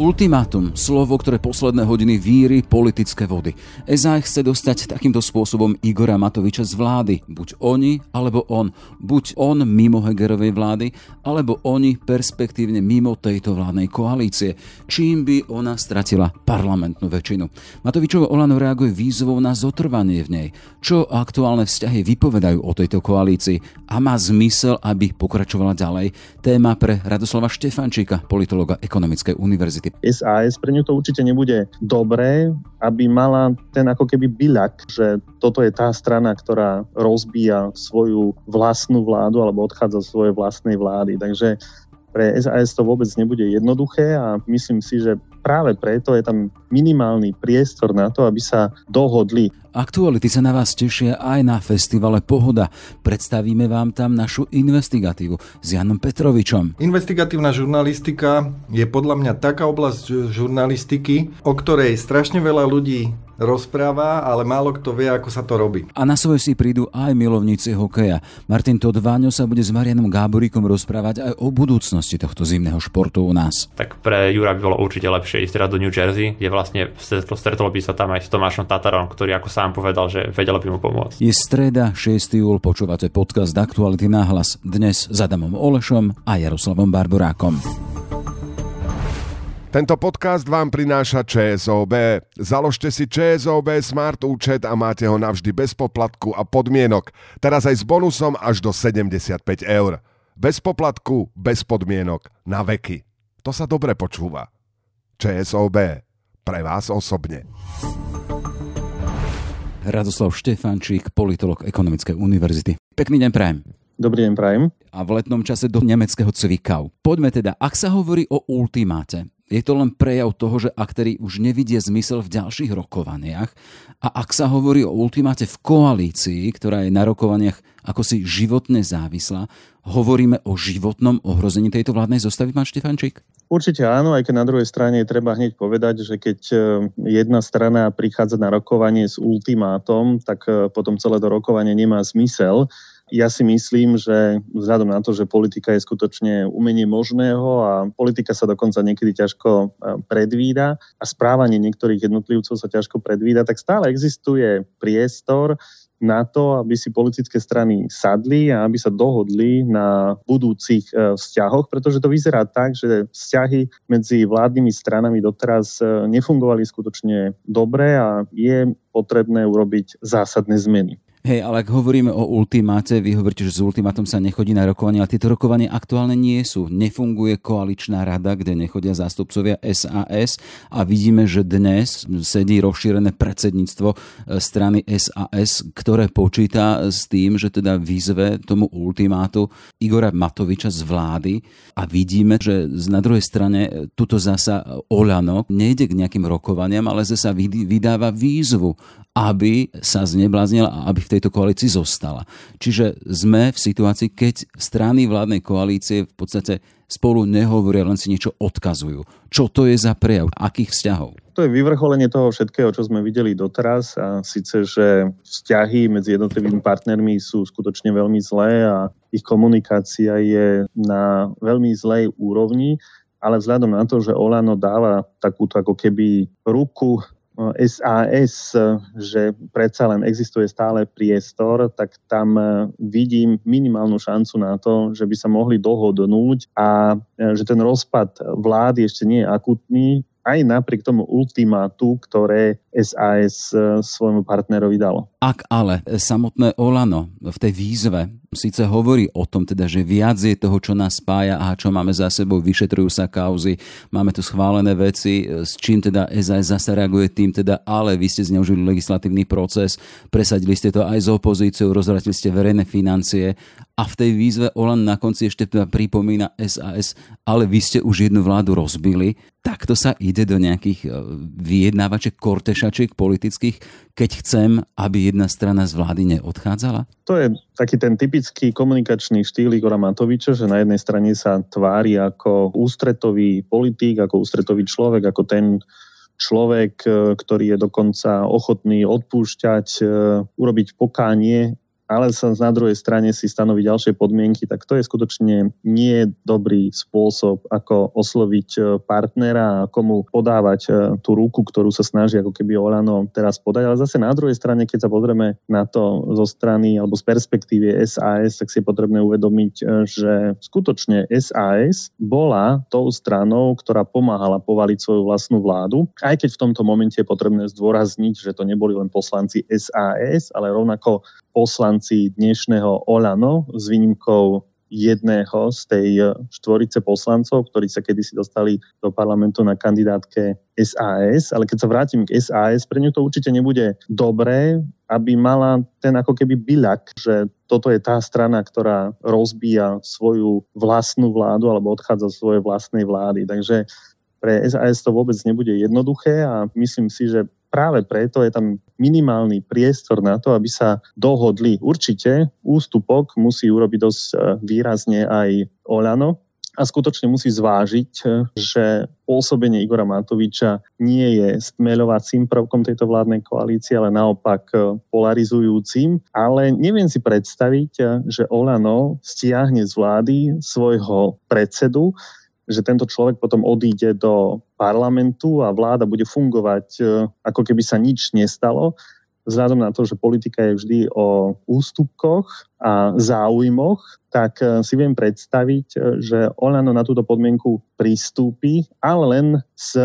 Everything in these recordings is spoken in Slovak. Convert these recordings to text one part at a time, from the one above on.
Ultimátum, slovo, ktoré posledné hodiny víry politické vody. Ezaj chce dostať takýmto spôsobom Igora Matoviča z vlády. Buď oni, alebo on. Buď on mimo Hegerovej vlády, alebo oni perspektívne mimo tejto vládnej koalície. Čím by ona stratila parlamentnú väčšinu. Matovičovo Olano reaguje výzvou na zotrvanie v nej. Čo aktuálne vzťahy vypovedajú o tejto koalícii a má zmysel, aby pokračovala ďalej. Téma pre Radoslava Štefančíka, politologa Ekonomickej univerzity. SAS, pre ňu to určite nebude dobré, aby mala ten ako keby byľak, že toto je tá strana, ktorá rozbíja svoju vlastnú vládu alebo odchádza z svojej vlastnej vlády. Takže pre SAS to vôbec nebude jednoduché a myslím si, že práve preto je tam minimálny priestor na to, aby sa dohodli. Aktuality sa na vás tešia aj na festivale Pohoda. Predstavíme vám tam našu investigatívu s Janom Petrovičom. Investigatívna žurnalistika je podľa mňa taká oblasť žurnalistiky, o ktorej strašne veľa ľudí rozpráva, ale málo kto vie, ako sa to robí. A na svoje si prídu aj milovníci hokeja. Martin Todváňo sa bude s Marianom Gáboríkom rozprávať aj o budúcnosti tohto zimného športu u nás. Tak pre Jura by bolo určite lepšie ísť teda do New Jersey, kde vlastne stretlo by sa tam aj s Tomášom Tatarom, ktorý ako sám povedal, že vedel by mu pomôcť. Je streda, 6. júl, počúvate podcast Aktuality náhlas. Dnes s Adamom Olešom a Jaroslavom Barborákom. Tento podcast vám prináša ČSOB. Založte si ČSOB Smart účet a máte ho navždy bez poplatku a podmienok. Teraz aj s bonusom až do 75 eur. Bez poplatku, bez podmienok, na veky. To sa dobre počúva. ČSOB. Pre vás osobne. Radoslav Štefančík, politolog Ekonomickej univerzity. Pekný deň prajem. Dobrý deň, prajem. A v letnom čase do nemeckého Cvikau. Poďme teda, ak sa hovorí o ultimáte, je to len prejav toho, že aktéri už nevidia zmysel v ďalších rokovaniach a ak sa hovorí o ultimáte v koalícii, ktorá je na rokovaniach ako si životne závislá, hovoríme o životnom ohrození tejto vládnej zostavy, pán Štefančík? Určite áno, aj keď na druhej strane treba hneď povedať, že keď e, jedna strana prichádza na rokovanie s ultimátom, tak e, potom celé to rokovanie nemá zmysel ja si myslím, že vzhľadom na to, že politika je skutočne umenie možného a politika sa dokonca niekedy ťažko e, predvída a správanie niektorých jednotlivcov sa ťažko predvída, tak stále existuje priestor na to, aby si politické strany sadli a aby sa dohodli na budúcich e, vzťahoch, pretože to vyzerá tak, že vzťahy medzi vládnymi stranami doteraz e, nefungovali skutočne dobre a je potrebné urobiť zásadné zmeny. Hej, ale ak hovoríme o ultimáte, vy hovoríte, že s ultimátom sa nechodí na rokovanie, ale tieto rokovania aktuálne nie sú. Nefunguje koaličná rada, kde nechodia zástupcovia SAS a vidíme, že dnes sedí rozšírené predsedníctvo e, strany SAS, ktoré počíta s tým, že teda výzve tomu ultimátu Igora Matoviča z vlády a vidíme, že na druhej strane e, tuto zasa Olano nejde k nejakým rokovaniam, ale zasa vydáva výzvu aby sa znebláznila a aby v tejto koalícii zostala. Čiže sme v situácii, keď strany vládnej koalície v podstate spolu nehovoria, len si niečo odkazujú. Čo to je za prejav? Akých vzťahov? To je vyvrcholenie toho všetkého, čo sme videli doteraz a síce, že vzťahy medzi jednotlivými partnermi sú skutočne veľmi zlé a ich komunikácia je na veľmi zlej úrovni ale vzhľadom na to, že Olano dáva takúto ako keby ruku SAS, že predsa len existuje stále priestor, tak tam e, vidím minimálnu šancu na to, že by sa mohli dohodnúť a e, že ten rozpad vlády ešte nie je akutný, aj napriek tomu ultimátu, ktoré SAS e, svojmu partnerovi dalo. Ak ale samotné Olano v tej výzve síce hovorí o tom, teda, že viac je toho, čo nás spája a čo máme za sebou, vyšetrujú sa kauzy, máme tu schválené veci, s čím teda SAS zase reaguje tým, teda, ale vy ste zneužili legislatívny proces, presadili ste to aj s opozíciou, rozvratili ste verejné financie a v tej výzve Olan na konci ešte teda pripomína SAS, ale vy ste už jednu vládu rozbili, takto sa ide do nejakých e, vyjednávaček, kortešačiek politických, keď chcem, aby jedna strana z vlády neodchádzala? To je taký ten typický komunikačný štýl Igora Matoviča, že na jednej strane sa tvári ako ústretový politík, ako ústretový človek, ako ten človek, e, ktorý je dokonca ochotný odpúšťať, e, urobiť pokánie ale sa na druhej strane si stanoviť ďalšie podmienky, tak to je skutočne nie dobrý spôsob, ako osloviť e, partnera a komu podávať e, tú ruku, ktorú sa snaží ako keby Olano teraz podať. Ale zase na druhej strane, keď sa pozrieme na to zo strany alebo z perspektívy SAS, tak si je potrebné uvedomiť, e, že skutočne SAS bola tou stranou, ktorá pomáhala povaliť svoju vlastnú vládu, aj keď v tomto momente je potrebné zdôrazniť, že to neboli len poslanci SAS, ale rovnako poslanci dnešného Olano s výnimkou jedného z tej štvorice poslancov, ktorí sa kedysi dostali do parlamentu na kandidátke SAS, ale keď sa vrátim k SAS, pre ňu to určite nebude dobré, aby mala ten ako keby byľak, že toto je tá strana, ktorá rozbíja svoju vlastnú vládu alebo odchádza z svojej vlastnej vlády. Takže pre SAS to vôbec nebude jednoduché a myslím si, že práve preto je tam minimálny priestor na to, aby sa dohodli. Určite ústupok musí urobiť dosť e, výrazne aj Olano, a skutočne musí zvážiť, e, že pôsobenie Igora Matoviča nie je stmeľovacím prvkom tejto vládnej koalície, ale naopak e, polarizujúcim. Ale neviem si predstaviť, že Olano stiahne z vlády svojho predsedu, že tento človek potom odíde do parlamentu a vláda bude fungovať e, ako keby sa nič nestalo, vzhľadom na to, že politika je vždy o ústupkoch a záujmoch, tak e, si viem predstaviť, e, že Olano na túto podmienku pristúpi, ale len s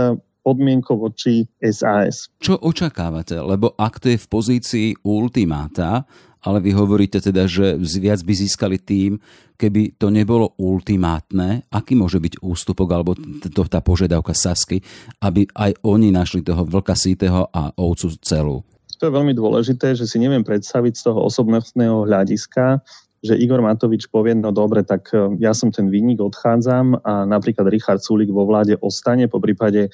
podmienkou voči SAS. Čo očakávate? Lebo ak to je v pozícii ultimáta, ale vy hovoríte teda, že viac by získali tým, keby to nebolo ultimátne, aký môže byť ústupok alebo to, tá požiadavka Sasky, aby aj oni našli toho vlka sítého a ovcu celú. To je veľmi dôležité, že si neviem predstaviť z toho osobnostného hľadiska, že Igor Matovič povie, no dobre, tak e, ja som ten výnik, odchádzam a napríklad Richard Sulik vo vláde ostane, po prípade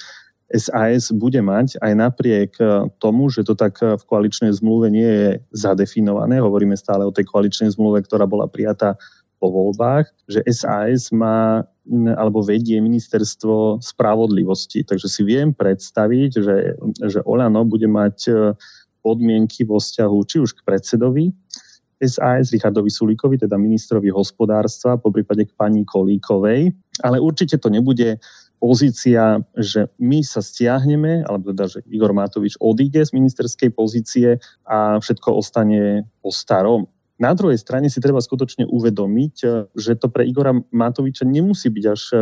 SAS bude mať aj napriek e, tomu, že to tak e, v koaličnej zmluve nie je zadefinované, hovoríme stále o tej koaličnej zmluve, ktorá bola prijatá po voľbách, že SAS má alebo vedie ministerstvo spravodlivosti. Takže si viem predstaviť, že, že Olano bude mať e, podmienky vo vzťahu či už k predsedovi SAS, Richardovi Sulíkovi, teda ministrovi hospodárstva, po prípade k pani Kolíkovej, ale určite to nebude pozícia, že my sa stiahneme, alebo teda, že Igor Matovič odíde z ministerskej pozície a všetko ostane po starom. Na druhej strane si treba skutočne uvedomiť, že to pre Igora Matoviča nemusí byť až e,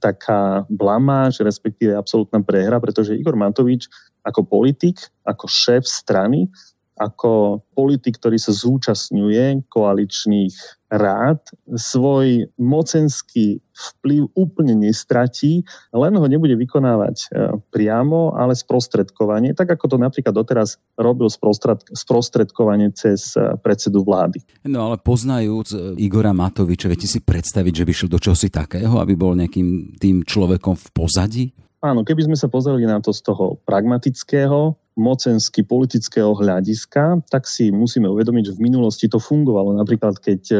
taká blamáž, respektíve absolútna prehra, pretože Igor Matovič ako politik, ako šéf strany ako politik, ktorý sa zúčastňuje koaličných rád, svoj mocenský vplyv úplne nestratí, len ho nebude vykonávať e, priamo, ale sprostredkovanie, tak ako to napríklad doteraz robil sprostredkovanie cez e, predsedu vlády. No ale poznajúc e, Igora Matoviča, viete si predstaviť, že by šiel do čosi takého, aby bol nejakým tým človekom v pozadí? Áno, keby sme sa pozreli na to z toho pragmatického, mocensky politického hľadiska, tak si musíme uvedomiť, že v minulosti to fungovalo. Napríklad, keď e,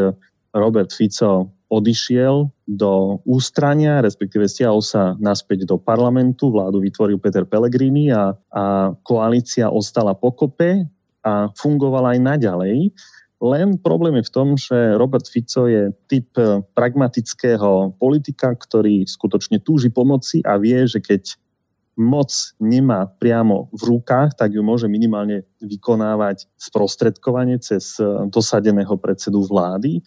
Robert Fico odišiel do ústrania, respektíve stiahol sa naspäť do parlamentu, vládu vytvoril Peter Pellegrini a, a koalícia ostala pokope a fungovala aj naďalej. Len problém je v tom, že Robert Fico je typ eh, pragmatického politika, ktorý skutočne túži pomoci a vie, že keď moc nemá priamo v rukách, tak ju môže minimálne vykonávať sprostredkovanie cez eh, dosadeného predsedu vlády.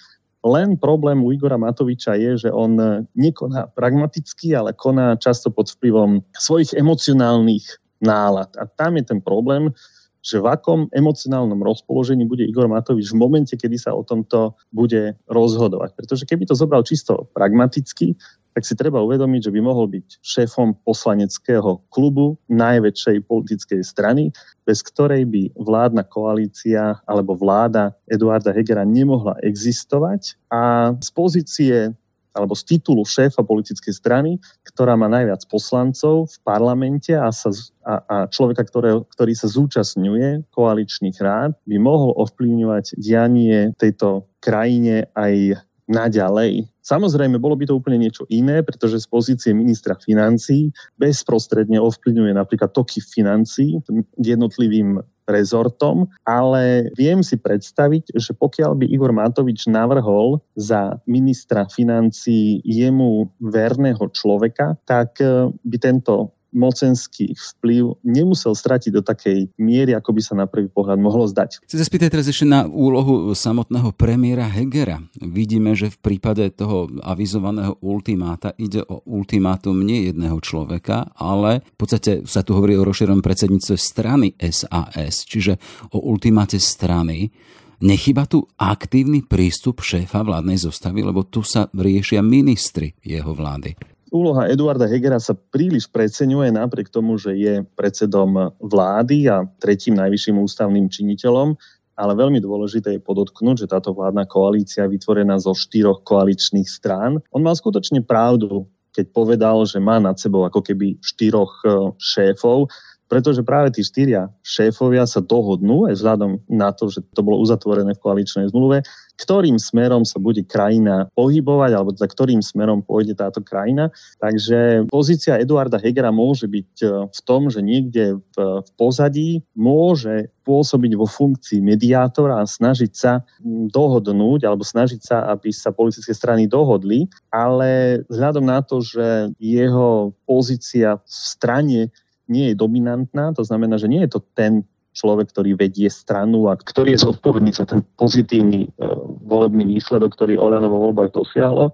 Len problém u Igora Matoviča je, že on eh, nekoná pragmaticky, ale koná často pod vplyvom svojich emocionálnych nálad. A tam je ten problém, že v akom emocionálnom rozpoložení bude Igor Matovič v momente, kedy sa o tomto bude rozhodovať. Pretože keby to zobral čisto pragmaticky, tak si treba uvedomiť, že by mohol byť šéfom poslaneckého klubu najväčšej politickej strany, bez ktorej by vládna koalícia alebo vláda Eduarda Hegera nemohla existovať. A z pozície alebo z titulu šéfa politickej strany, ktorá má najviac poslancov v parlamente a, sa, a, a človeka, ktoré, ktorý sa zúčastňuje koaličných rád, by mohol ovplyvňovať dianie tejto krajine aj naďalej. Samozrejme, bolo by to úplne niečo iné, pretože z pozície ministra financí bezprostredne ovplyvňuje napríklad toky financí jednotlivým rezortom, ale viem si predstaviť, že pokiaľ by Igor Matovič navrhol za ministra financí jemu verného človeka, tak eh, by tento mocenský vplyv nemusel stratiť do takej miery, ako by sa na prvý pohľad mohlo zdať. Chcem sa spýtať teraz ešte na úlohu samotného premiéra Hegera. Vidíme, že v prípade toho avizovaného ultimáta ide o ultimátum nie jedného človeka, ale v podstate sa tu hovorí o rozšírenom predsedníctve strany SAS, čiže o ultimáte strany. Nechyba tu aktívny prístup šéfa vládnej zostavy, lebo tu sa riešia ministri jeho vlády úloha Eduarda Hegera sa príliš preceňuje napriek tomu, že je predsedom vlády a tretím najvyšším ústavným činiteľom, ale veľmi dôležité je podotknúť, že táto vládna koalícia je vytvorená zo štyroch koaličných strán. On mal skutočne pravdu, keď povedal, že má nad sebou ako keby štyroch e, šéfov, pretože práve tí štyria šéfovia sa dohodnú aj vzhľadom na to, že to bolo uzatvorené v koaličnej zmluve, ktorým smerom sa bude krajina pohybovať, alebo za ktorým smerom pôjde táto krajina. Takže pozícia Eduarda Hegera môže byť e, v tom, že niekde v pozadí môže pôsobiť vo funkcii mediátora a snažiť sa dohodnúť alebo snažiť sa, aby sa politické strany dohodli, ale vzhľadom na to, že jeho pozícia v strane nie je dominantná, to znamená, že nie je to ten človek, ktorý vedie stranu a ktorý je zodpovedný za ten pozitívny uh, volebný výsledok, ktorý Olano vo voľbách dosiahlo,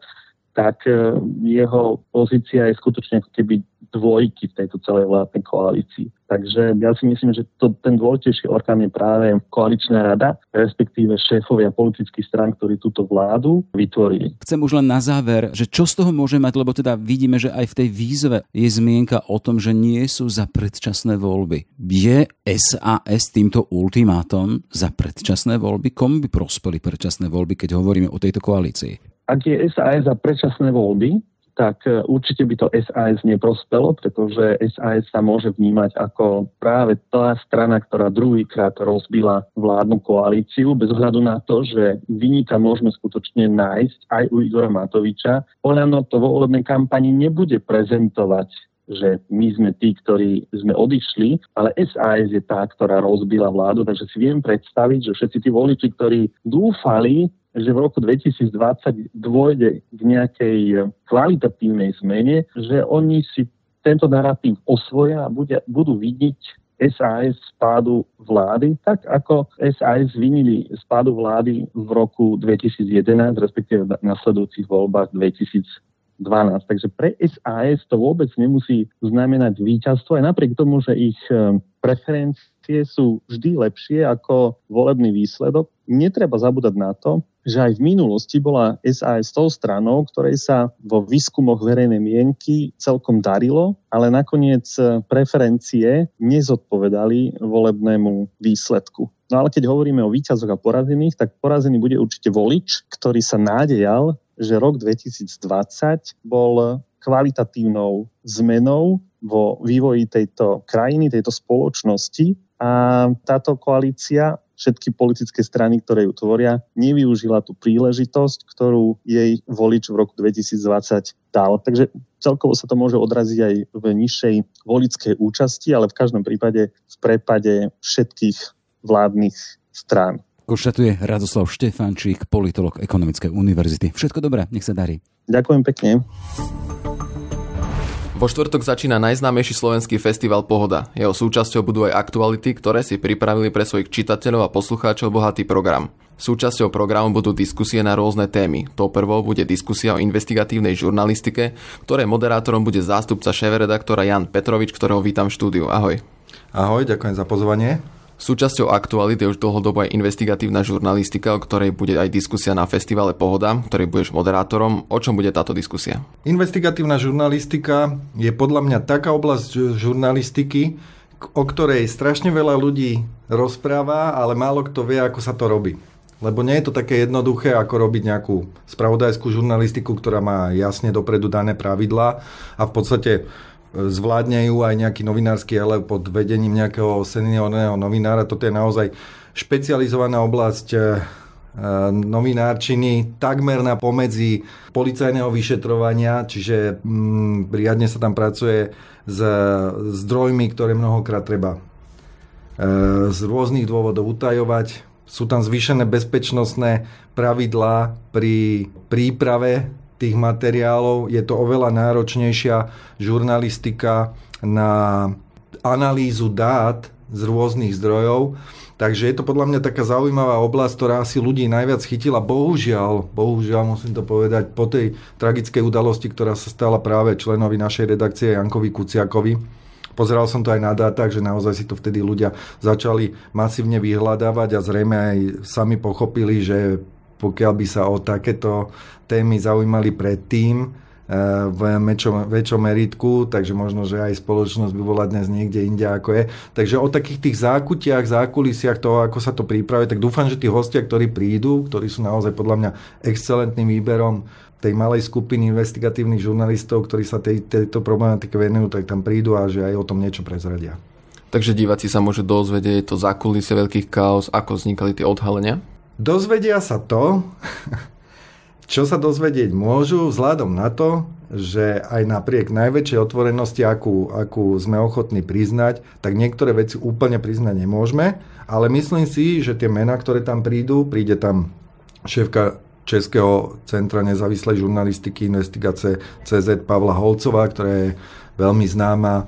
tak uh, jeho pozícia je skutočne ako keby dvojky v tejto celej vládnej koalícii. Takže ja si myslím, že to, ten dôležitejší orgán je práve koaličná rada, respektíve šéfovia politických strán, ktorí túto vládu vytvorili. Chcem už len na záver, že čo z toho môže mať, lebo teda vidíme, že aj v tej výzve je zmienka o tom, že nie sú za predčasné voľby. Je SAS týmto ultimátom za predčasné voľby? Komu by prospeli predčasné voľby, keď hovoríme o tejto koalícii? Ak je SAS za predčasné voľby, tak e, určite by to SAS neprospelo, pretože SAS sa môže vnímať ako práve tá strana, ktorá druhýkrát rozbila vládnu koalíciu, bez ohľadu na to, že vynika môžeme skutočne nájsť aj u Igora Matoviča. Olano to vo volebnej kampani nebude prezentovať že my sme tí, ktorí sme odišli, ale SAS je tá, ktorá rozbila vládu, takže si viem predstaviť, že všetci tí voliči, ktorí dúfali, že v roku 2020 dôjde k nejakej kvalitatívnej zmene, že oni si tento narratív osvoja a bude, budú vidieť SAS spádu vlády, tak ako SAS vinili spádu vlády v roku 2011, respektíve v nasledujúcich voľbách 2012. Takže pre SAS to vôbec nemusí znamenať víťazstvo, aj napriek tomu, že ich eh, preferencie sú vždy lepšie ako volebný výsledok. Netreba zabúdať na to, že aj v minulosti bola SAS tou stranou, ktorej sa vo výskumoch verejnej mienky celkom darilo, ale nakoniec preferencie nezodpovedali volebnému výsledku. No ale keď hovoríme o výťazoch a porazených, tak porazený bude určite volič, ktorý sa nádejal, že rok 2020 bol kvalitatívnou zmenou vo vývoji tejto krajiny, tejto spoločnosti a táto koalícia všetky politické strany, ktoré ju tvoria, nevyužila tú príležitosť, ktorú jej volič v roku 2020 dal. Takže celkovo sa to môže odraziť aj v nižšej volickej účasti, ale v každom prípade v prepade všetkých vládnych strán. Konštatuje Radoslav Štefančík, politolog Ekonomickej univerzity. Všetko dobré, nech sa darí. Ďakujem pekne. Vo štvrtok začína najznámejší slovenský festival Pohoda. Jeho súčasťou budú aj aktuality, ktoré si pripravili pre svojich čitateľov a poslucháčov bohatý program. Súčasťou programu budú diskusie na rôzne témy. To prvou bude diskusia o investigatívnej žurnalistike, ktoré moderátorom bude zástupca šéf-redaktora Jan Petrovič, ktorého vítam v štúdiu. Ahoj. Ahoj, ďakujem za pozvanie. Súčasťou aktuality je už dlhodobo aj investigatívna žurnalistika, o ktorej bude aj diskusia na festivale Pohoda, ktorý budeš moderátorom. O čom bude táto diskusia? Investigatívna žurnalistika je podľa mňa taká oblasť žurnalistiky, o ktorej strašne veľa ľudí rozpráva, ale málo kto vie, ako sa to robí. Lebo nie je to také jednoduché, ako robiť nejakú spravodajskú žurnalistiku, ktorá má jasne dopredu dané pravidlá a v podstate zvládne ju aj nejaký novinársky ale pod vedením nejakého seniorného novinára. Toto je naozaj špecializovaná oblasť eh, novinárčiny takmer na pomedzi policajného vyšetrovania, čiže mm, riadne sa tam pracuje s zdrojmi, ktoré mnohokrát treba z rôznych dôvodov utajovať. Sú tam zvýšené bezpečnostné pravidlá pri príprave tých materiálov. Je to oveľa náročnejšia žurnalistika na analýzu dát z rôznych zdrojov. Takže je to podľa mňa taká zaujímavá oblasť, ktorá asi ľudí najviac chytila. Bohužiaľ, bohužiaľ musím to povedať, po tej tragickej udalosti, ktorá sa stala práve členovi našej redakcie Jankovi Kuciakovi, Pozeral som to aj na dátach, že naozaj si to vtedy ľudia začali masívne vyhľadávať a zrejme aj sami pochopili, že pokiaľ by sa o takéto témy zaujímali predtým, eh, v väčšom, väčšom meritku, takže možno, že aj spoločnosť by bola dnes niekde inde ako je. Takže o takých tých zákutiach, zákulisiach toho, ako sa to pripravuje, tak dúfam, že tí hostia, ktorí prídu, ktorí sú naozaj podľa mňa excelentným výberom tej malej skupiny investigatívnych žurnalistov, ktorí sa tej, tejto problematike venujú, tak tam prídu a že aj o tom niečo prezradia. Takže diváci sa môžu dozvedieť to zákulisie veľkých chaos, ako vznikali tie odhalenia? Dozvedia sa to, čo sa dozvedieť môžu, vzhľadom na to, že aj napriek najväčšej otvorenosti, akú, akú sme ochotní priznať, tak niektoré veci úplne priznať nemôžeme, ale myslím si, že tie mená, ktoré tam prídu, príde tam šéfka Českého centra nezávislej žurnalistiky investigace CZ Pavla Holcová, ktorá je veľmi známa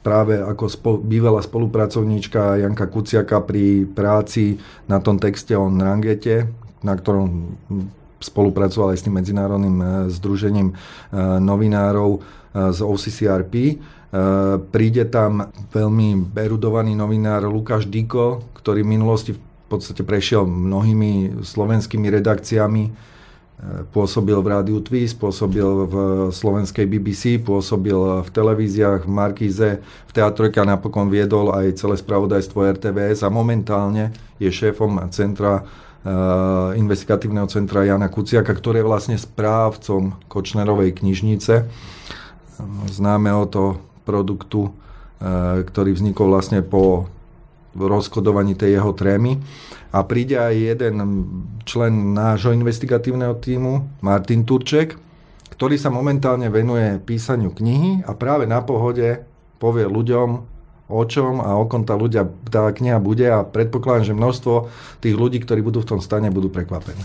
práve ako spol, bývalá spolupracovníčka Janka Kuciaka pri práci na tom texte o Nrangete, na ktorom spolupracoval aj s tým medzinárodným e, združením e, novinárov z OCCRP. Príde tam veľmi erudovaný novinár Lukáš Diko, ktorý v minulosti v podstate prešiel mnohými slovenskými redakciami. Pôsobil v Rádiu Twis, pôsobil v slovenskej BBC, pôsobil v televíziách, v Markíze, v Teatrojke a napokon viedol aj celé spravodajstvo RTVS a momentálne je šéfom centra e, investigatívneho centra Jana Kuciaka, ktorý je vlastne správcom Kočnerovej knižnice, známeho produktu, e, ktorý vznikol vlastne po rozkodovaní tej jeho trémy. A príde aj jeden člen nášho investigatívneho týmu, Martin Turček, ktorý sa momentálne venuje písaniu knihy a práve na pohode povie ľuďom, o čom a o kom tá, ľudia, tá kniha bude a predpokladám, že množstvo tých ľudí, ktorí budú v tom stane, budú prekvapení.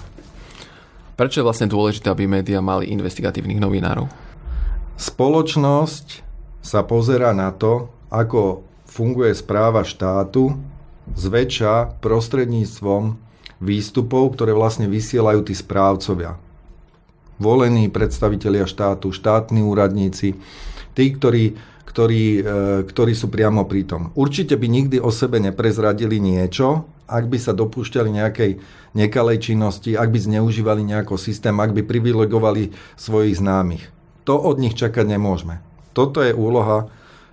Prečo je vlastne dôležité, aby médiá mali investigatívnych novinárov? Spoločnosť sa pozera na to, ako funguje správa štátu zväčša prostredníctvom výstupov, ktoré vlastne vysielajú tí správcovia. Volení predstavitelia štátu, štátni úradníci, tí, ktorí, ktorí, e, ktorí sú priamo pri tom. Určite by nikdy o sebe neprezradili niečo, ak by sa dopúšťali nejakej nekalej činnosti, ak by zneužívali nejaký systém, ak by privilegovali svojich známych. To od nich čakať nemôžeme. Toto je úloha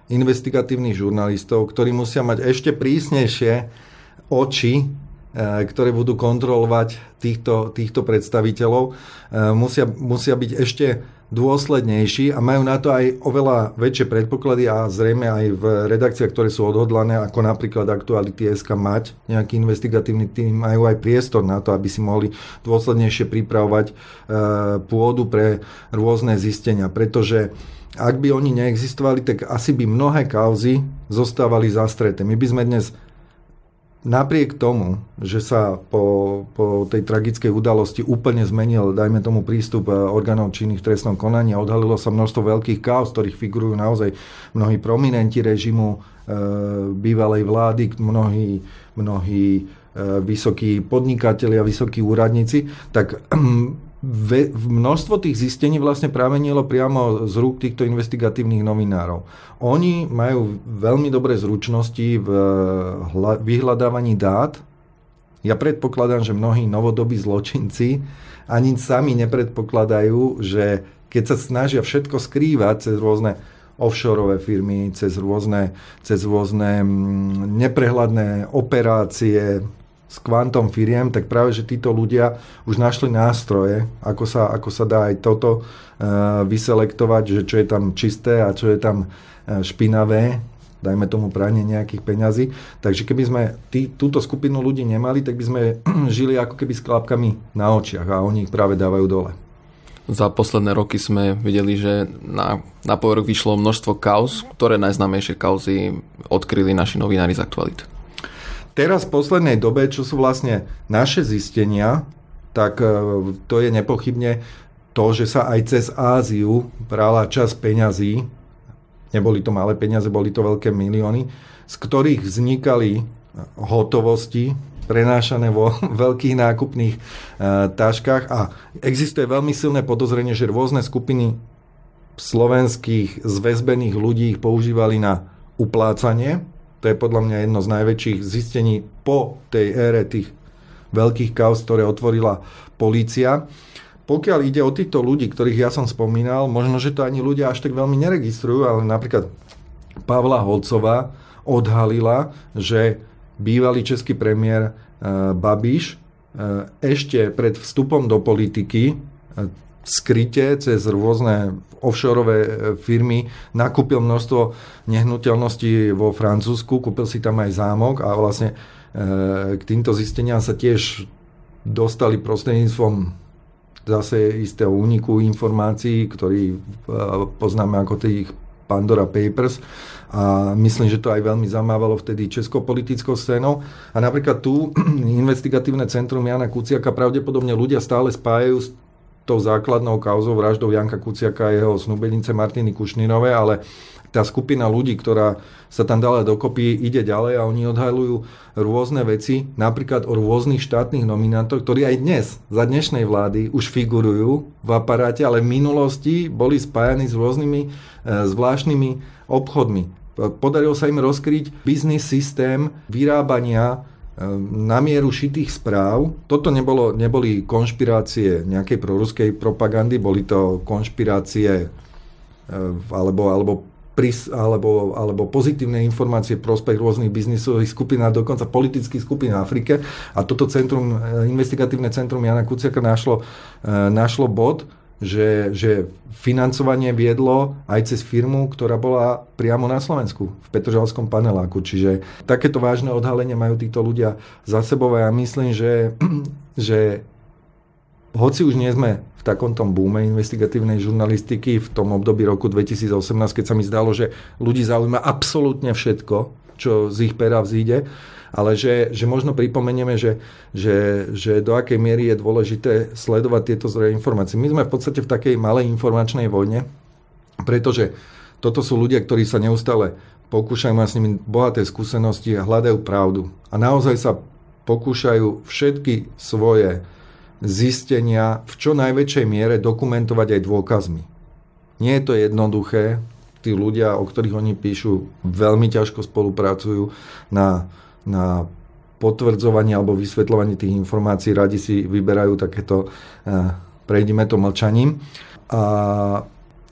investigatívnych žurnalistov, ktorí musia mať ešte prísnejšie oči, e, ktoré budú kontrolovať týchto, týchto predstaviteľov, e, musia, musia byť ešte dôslednejší a majú na to aj oveľa väčšie predpoklady a zrejme aj v redakciách, ktoré sú odhodlané, ako napríklad Aktuality SK mať nejaký investigatívny tým, majú aj priestor na to, aby si mohli dôslednejšie pripravovať e, pôdu pre rôzne zistenia, pretože ak by oni neexistovali, tak asi by mnohé kauzy zostávali zastreté. My by sme dnes napriek tomu, že sa po, po tej tragickej udalosti úplne zmenil, dajme tomu, prístup eh, orgánov činných v trestnom konaní odhalilo sa množstvo veľkých kauz, ktorých figurujú naozaj mnohí prominenti režimu e, bývalej vlády, mnohí, mnohí e, vysokí podnikatelia, vysokí úradníci, tak ve, množstvo tých zistení vlastne pramenilo priamo z rúk týchto investigatívnych novinárov. Oni majú veľmi dobré zručnosti v hla, vyhľadávaní dát. Ja predpokladám, že mnohí novodobí zločinci ani sami nepredpokladajú, že keď sa snažia všetko skrývať cez rôzne offshore firmy, cez rôzne, cez rôzne mm, neprehľadné operácie, s kvantom firiem, tak práve, že títo ľudia už našli nástroje, ako sa, ako sa dá aj toto uh, vyselektovať, že čo je tam čisté a čo je tam uh, špinavé, dajme tomu pranie nejakých peňazí. Takže keby sme tý, túto skupinu ľudí nemali, tak by sme žili ako keby s klapkami na očiach a oni ich práve dávajú dole. Za posledné roky sme videli, že na, na povrch vyšlo množstvo kauz, ktoré najznámejšie kauzy odkryli naši novinári z aktualit. Teraz v poslednej dobe, čo sú vlastne naše zistenia, tak e, to je nepochybne to, že sa aj cez Áziu brala čas peňazí, neboli to malé peniaze, boli to veľké milióny, z ktorých vznikali hotovosti prenášané vo veľkých nákupných e, taškách a existuje veľmi silné podozrenie, že rôzne skupiny slovenských zväzbených ľudí ich používali na uplácanie. To je podľa mňa jedno z najväčších zistení po tej ére tých veľkých kaos, ktoré otvorila polícia. Pokiaľ ide o týchto ľudí, ktorých ja som spomínal, možno, že to ani ľudia až tak veľmi neregistrujú, ale napríklad Pavla Holcová odhalila, že bývalý český premiér e, Babiš e, ešte pred vstupom do politiky e, skryte cez rôzne offshore firmy nakúpil množstvo nehnuteľností vo Francúzsku, kúpil si tam aj zámok a vlastne k týmto zisteniam sa tiež dostali prostredníctvom zase istého úniku informácií, ktorý poznáme ako tých Pandora Papers a myslím, že to aj veľmi zamávalo vtedy českou politickou scénou. A napríklad tu investigatívne centrum Jana Kuciaka pravdepodobne ľudia stále spájajú s tou základnou kauzou vraždou Janka Kuciaka a jeho snúbenice Martiny Kušninové, ale tá skupina ľudí, ktorá sa tam dala dokopy, ide ďalej a oni odhalujú rôzne veci, napríklad o rôznych štátnych nominantoch, ktorí aj dnes, za dnešnej vlády, už figurujú v aparáte, ale v minulosti boli spájani s rôznymi e, zvláštnymi obchodmi. Podarilo sa im rozkryť biznis systém vyrábania na mieru šitých správ. Toto nebolo, neboli konšpirácie nejakej proruskej propagandy, boli to konšpirácie e, alebo, alebo pris, alebo, alebo pozitívne informácie v prospech rôznych biznisových skupín a dokonca politických skupín v Afrike. A toto centrum, e, investigatívne centrum Jana Kuciaka našlo, e, našlo bod, že, že financovanie viedlo aj cez firmu, ktorá bola priamo na Slovensku, v Petržalskom paneláku. Čiže takéto vážne odhalenie majú títo ľudia za sebou a ja myslím, že, že hoci už nie sme v takomto búme investigatívnej žurnalistiky v tom období roku 2018, keď sa mi zdalo, že ľudí zaujíma absolútne všetko, čo z ich pera vzíde, ale že, že možno pripomenieme, že, že, že do akej miery je dôležité sledovať tieto zdroje informácií. My sme v podstate v takej malej informačnej vojne, pretože toto sú ľudia, ktorí sa neustále pokúšajú, mať s nimi bohaté skúsenosti a hľadajú pravdu. A naozaj sa pokúšajú všetky svoje zistenia v čo najväčšej miere dokumentovať aj dôkazmi. Nie je to jednoduché, tí ľudia, o ktorých oni píšu, veľmi ťažko spolupracujú na, na potvrdzovanie alebo vysvetľovanie tých informácií, radi si vyberajú takéto, eh, prejdime to mlčaním. A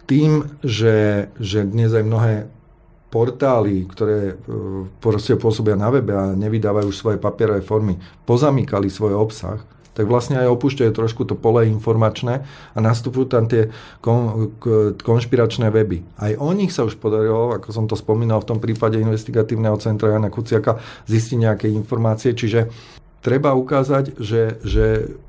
tým, že, že dnes aj mnohé portály, ktoré eh, proste pôsobia na webe a nevydávajú svoje papierové formy, pozamykali svoj obsah, tak vlastne aj opúšťajú trošku to pole informačné a nastupujú tam tie kon, konšpiračné weby. Aj o nich sa už podarilo, ako som to spomínal v tom prípade investigatívneho centra Jana Kuciaka, zistiť nejaké informácie, čiže treba ukázať, že, že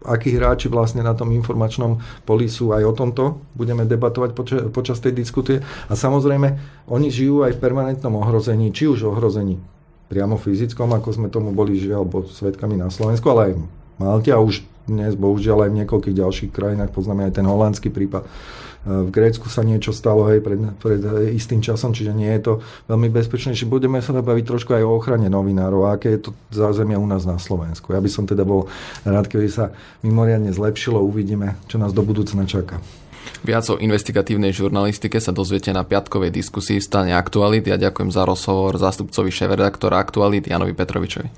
akí hráči vlastne na tom informačnom poli sú aj o tomto. Budeme debatovať počas, počas tej diskusie. A samozrejme, oni žijú aj v permanentnom ohrození, či už ohrození priamo fyzickom, ako sme tomu boli žiaľ svetkami na Slovensku, ale aj Malte a už dnes bohužiaľ aj v niekoľkých ďalších krajinách, poznáme aj ten holandský prípad. E, v Grécku sa niečo stalo hej, pred, pred istým časom, čiže nie je to veľmi bezpečné. Čiže budeme sa baviť trošku aj o ochrane novinárov, aké je to zázemie u nás na Slovensku. Ja by som teda bol rád, keby sa mimoriadne zlepšilo, uvidíme, čo nás do budúcna čaká. Viac o investigatívnej žurnalistike sa dozviete na piatkovej diskusii v stane Aktualit. Ja ďakujem za rozhovor zástupcovi šéf-redaktora Aktualit Janovi Petrovičovi.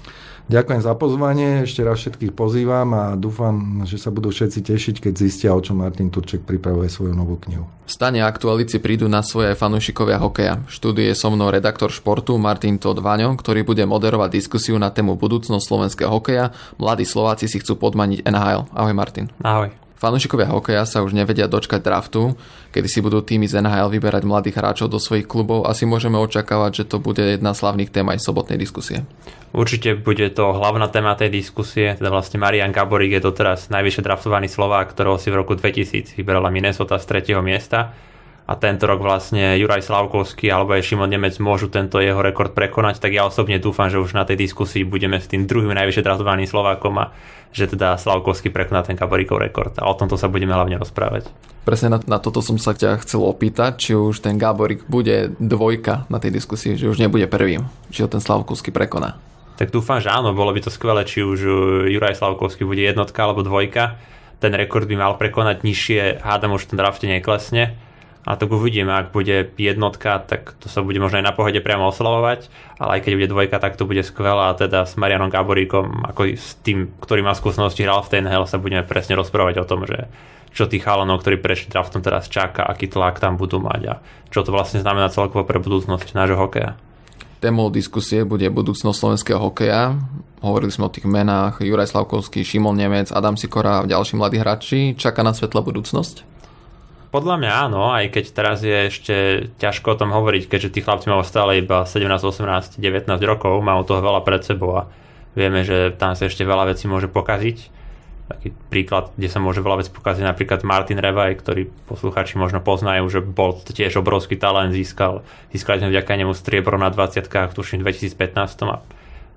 Ďakujem za pozvanie, ešte raz všetkých pozývam a dúfam, že sa budú všetci tešiť, keď zistia, o čom Martin Turček pripravuje svoju novú knihu. V stane aktualici prídu na svoje fanúšikovia hokeja. Študuje so mnou redaktor športu Martin Todd Vaňo, ktorý bude moderovať diskusiu na tému budúcnosť slovenského hokeja. Mladí Slováci si chcú podmaniť NHL. Ahoj Martin. Ahoj. Fanúšikovia hokeja sa už nevedia dočkať draftu, kedy si budú týmy z NHL vyberať mladých hráčov do svojich klubov. Asi môžeme očakávať, že to bude jedna z hlavných tém aj sobotnej diskusie. Určite bude to hlavná téma tej diskusie. Teda vlastne Marian Gaborik je doteraz najvyššie draftovaný Slovák, ktorého si v roku 2000 vyberala Minnesota z 3. miesta a tento rok vlastne Juraj Slavkovský alebo aj Šimon Nemec môžu tento jeho rekord prekonať, tak ja osobne dúfam, že už na tej diskusii budeme s tým druhým najvyššie draftovaným Slovákom a že teda Slavkovský prekoná ten Gaborikov rekord a o tomto sa budeme hlavne rozprávať. Presne na, na toto som sa ťa chcel opýtať, či už ten Gaborik bude dvojka na tej diskusii, že už nebude prvým, či ho ten Slavkovský prekoná. Tak dúfam, že áno, bolo by to skvelé, či už Juraj Slavkovský bude jednotka alebo dvojka. Ten rekord by mal prekonať nižšie, hádam už tom drafte neklesne a tak uvidíme, ak bude jednotka, tak to sa bude možno aj na pohode priamo oslavovať, ale aj keď bude dvojka, tak to bude skvelé a teda s Marianom Gaboríkom, ako s tým, ktorý má skúsenosti, hral v TNL, sa budeme presne rozprávať o tom, že čo tých chalanov, ktorí prešli draftom teraz čaká, aký tlak tam budú mať a čo to vlastne znamená celkovo pre budúcnosť nášho hokeja. Témou diskusie bude budúcnosť slovenského hokeja. Hovorili sme o tých menách Juraj Slavkovský, Šimon Nemec, Adam Sikora a ďalší mladí hráči. Čaká na svetla budúcnosť? Podľa mňa áno, aj keď teraz je ešte ťažko o tom hovoriť, keďže tí chlapci majú stále iba 17, 18, 19 rokov, majú toho veľa pred sebou a vieme, že tam sa ešte veľa vecí môže pokaziť. Taký príklad, kde sa môže veľa vecí pokaziť, napríklad Martin Revaj, ktorý posluchači možno poznajú, že bol tiež obrovský talent, získal, získali sme vďaka nemu striebro na 20 tuším 2015 a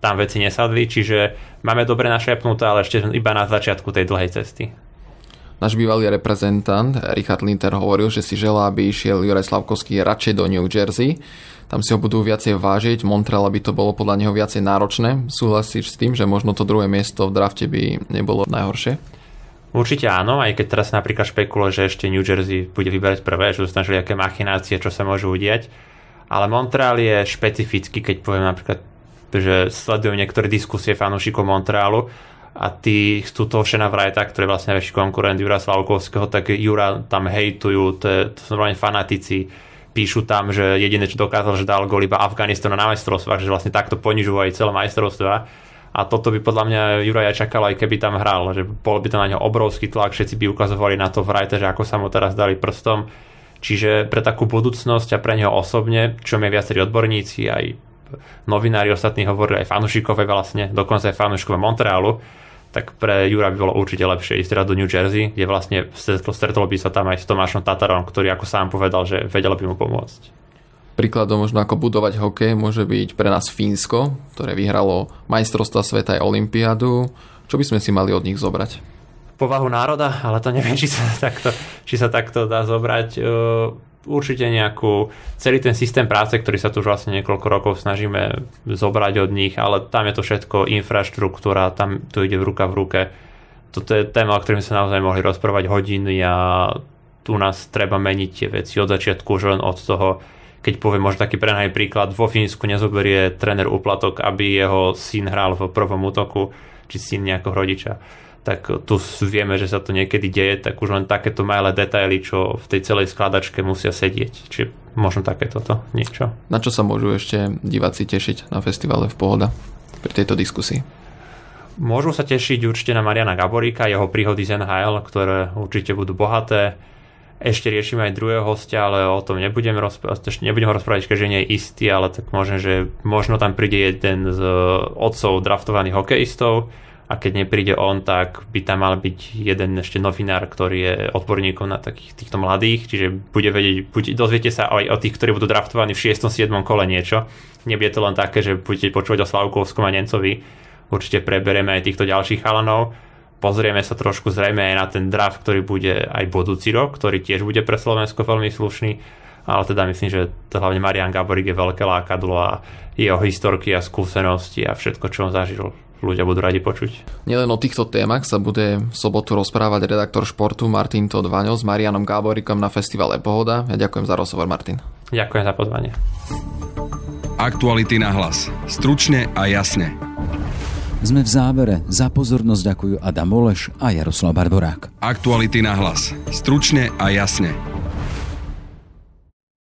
tam veci nesadli, čiže máme dobre našepnuté, ale ešte iba na začiatku tej dlhej cesty. Náš bývalý reprezentant Richard Linter hovoril, že si želá, aby išiel Juraj Slavkovský radšej do New Jersey. Tam si ho budú viacej vážiť, Montreal by to bolo podľa neho viacej náročné. Súhlasíš s tým, že možno to druhé miesto v drafte by nebolo najhoršie? Určite áno, aj keď teraz napríklad špekuluje, že ešte New Jersey bude vyberať prvé, že sú aké machinácie, čo sa môžu udiať. Ale Montreal je špecifický, keď poviem napríklad, že sledujem niektoré diskusie fanúšikov Montrealu a tí chcú toho Shana Wrighta, ktorý je vlastne väčší konkurent Jura Slavkovského, tak Jura tam hejtujú, to, to sú normálne fanatici, píšu tam, že jediné, čo dokázal, že dal gol iba Afganistanu na majstrovstvách, že vlastne takto ponižujú aj celé majstrovstvá. A toto by podľa mňa Juraj čakal, aj keby tam hral, že bol by to na neho obrovský tlak, všetci by ukazovali na to Wrighta, že ako sa mu teraz dali prstom. Čiže pre takú budúcnosť a pre neho osobne, čo mi viacerí odborníci, aj novinári ostatní hovorili, aj fanúšikové vlastne, dokonca aj fanúšikové Montrealu, tak pre Jura by bolo určite lepšie ísť teda do New Jersey, kde vlastne stretol by sa tam aj s Tomášom Tatarom, ktorý ako sám povedal, že vedel by mu pomôcť. Príkladom možno ako budovať hokej môže byť pre nás Fínsko, ktoré vyhralo majstrovstva sveta aj olympiádu. Čo by sme si mali od nich zobrať? Povahu národa, ale to neviem, či sa takto, či sa takto dá zobrať určite nejakú, celý ten systém práce, ktorý sa tu už vlastne niekoľko rokov snažíme zobrať od nich, ale tam je to všetko infraštruktúra, tam to ide v ruka v ruke. Toto je téma, o ktorým sa naozaj mohli rozprávať hodiny a tu nás treba meniť tie veci od začiatku, už len od toho, keď poviem možno taký prenaj príklad, vo Fínsku nezoberie tréner úplatok, aby jeho syn hral v prvom útoku, či syn nejakého rodiča tak tu vieme, že sa to niekedy deje, tak už len takéto malé detaily, čo v tej celej skladačke musia sedieť. Čiže možno takéto to niečo. Na čo sa môžu ešte diváci tešiť na festivale v Pohoda pri tejto diskusii? Môžu sa tešiť určite na Mariana Gaboríka, jeho príhody z NHL, ktoré určite budú bohaté. Ešte riešime aj druhého hostia, ale o tom nebudem, rozprávať, nebudem ho rozprávať, keďže nie je istý, ale tak možno, že možno tam príde jeden z otcov draftovaných hokejistov, a keď nepríde on, tak by tam mal byť jeden ešte novinár, ktorý je odborníkom na takých týchto mladých, čiže bude vedieť, buď, dozviete sa aj o tých, ktorí budú draftovaní v 6. 7. kole niečo. Nebude to len také, že budete počúvať o Slavkovskom a Nencovi. Určite preberieme aj týchto ďalších chalanov. Pozrieme sa trošku zrejme aj na ten draft, ktorý bude aj budúci rok, ktorý tiež bude pre Slovensko veľmi slušný ale teda myslím, že to hlavne Marian Gaborik je veľké lákadlo a jeho historky a skúsenosti a všetko, čo on zažil ľudia budú radi počuť. Nielen o týchto témach sa bude v sobotu rozprávať redaktor športu Martin Todvaňo s Marianom Gáborikom na festivale Pohoda. Ja ďakujem za rozhovor, Martin. Ďakujem za pozvanie. Aktuality na hlas. Stručne a jasne. Sme v závere. Za pozornosť ďakujú Adam Oleš a Jaroslav Barborák. Aktuality na hlas. Stručne a jasne.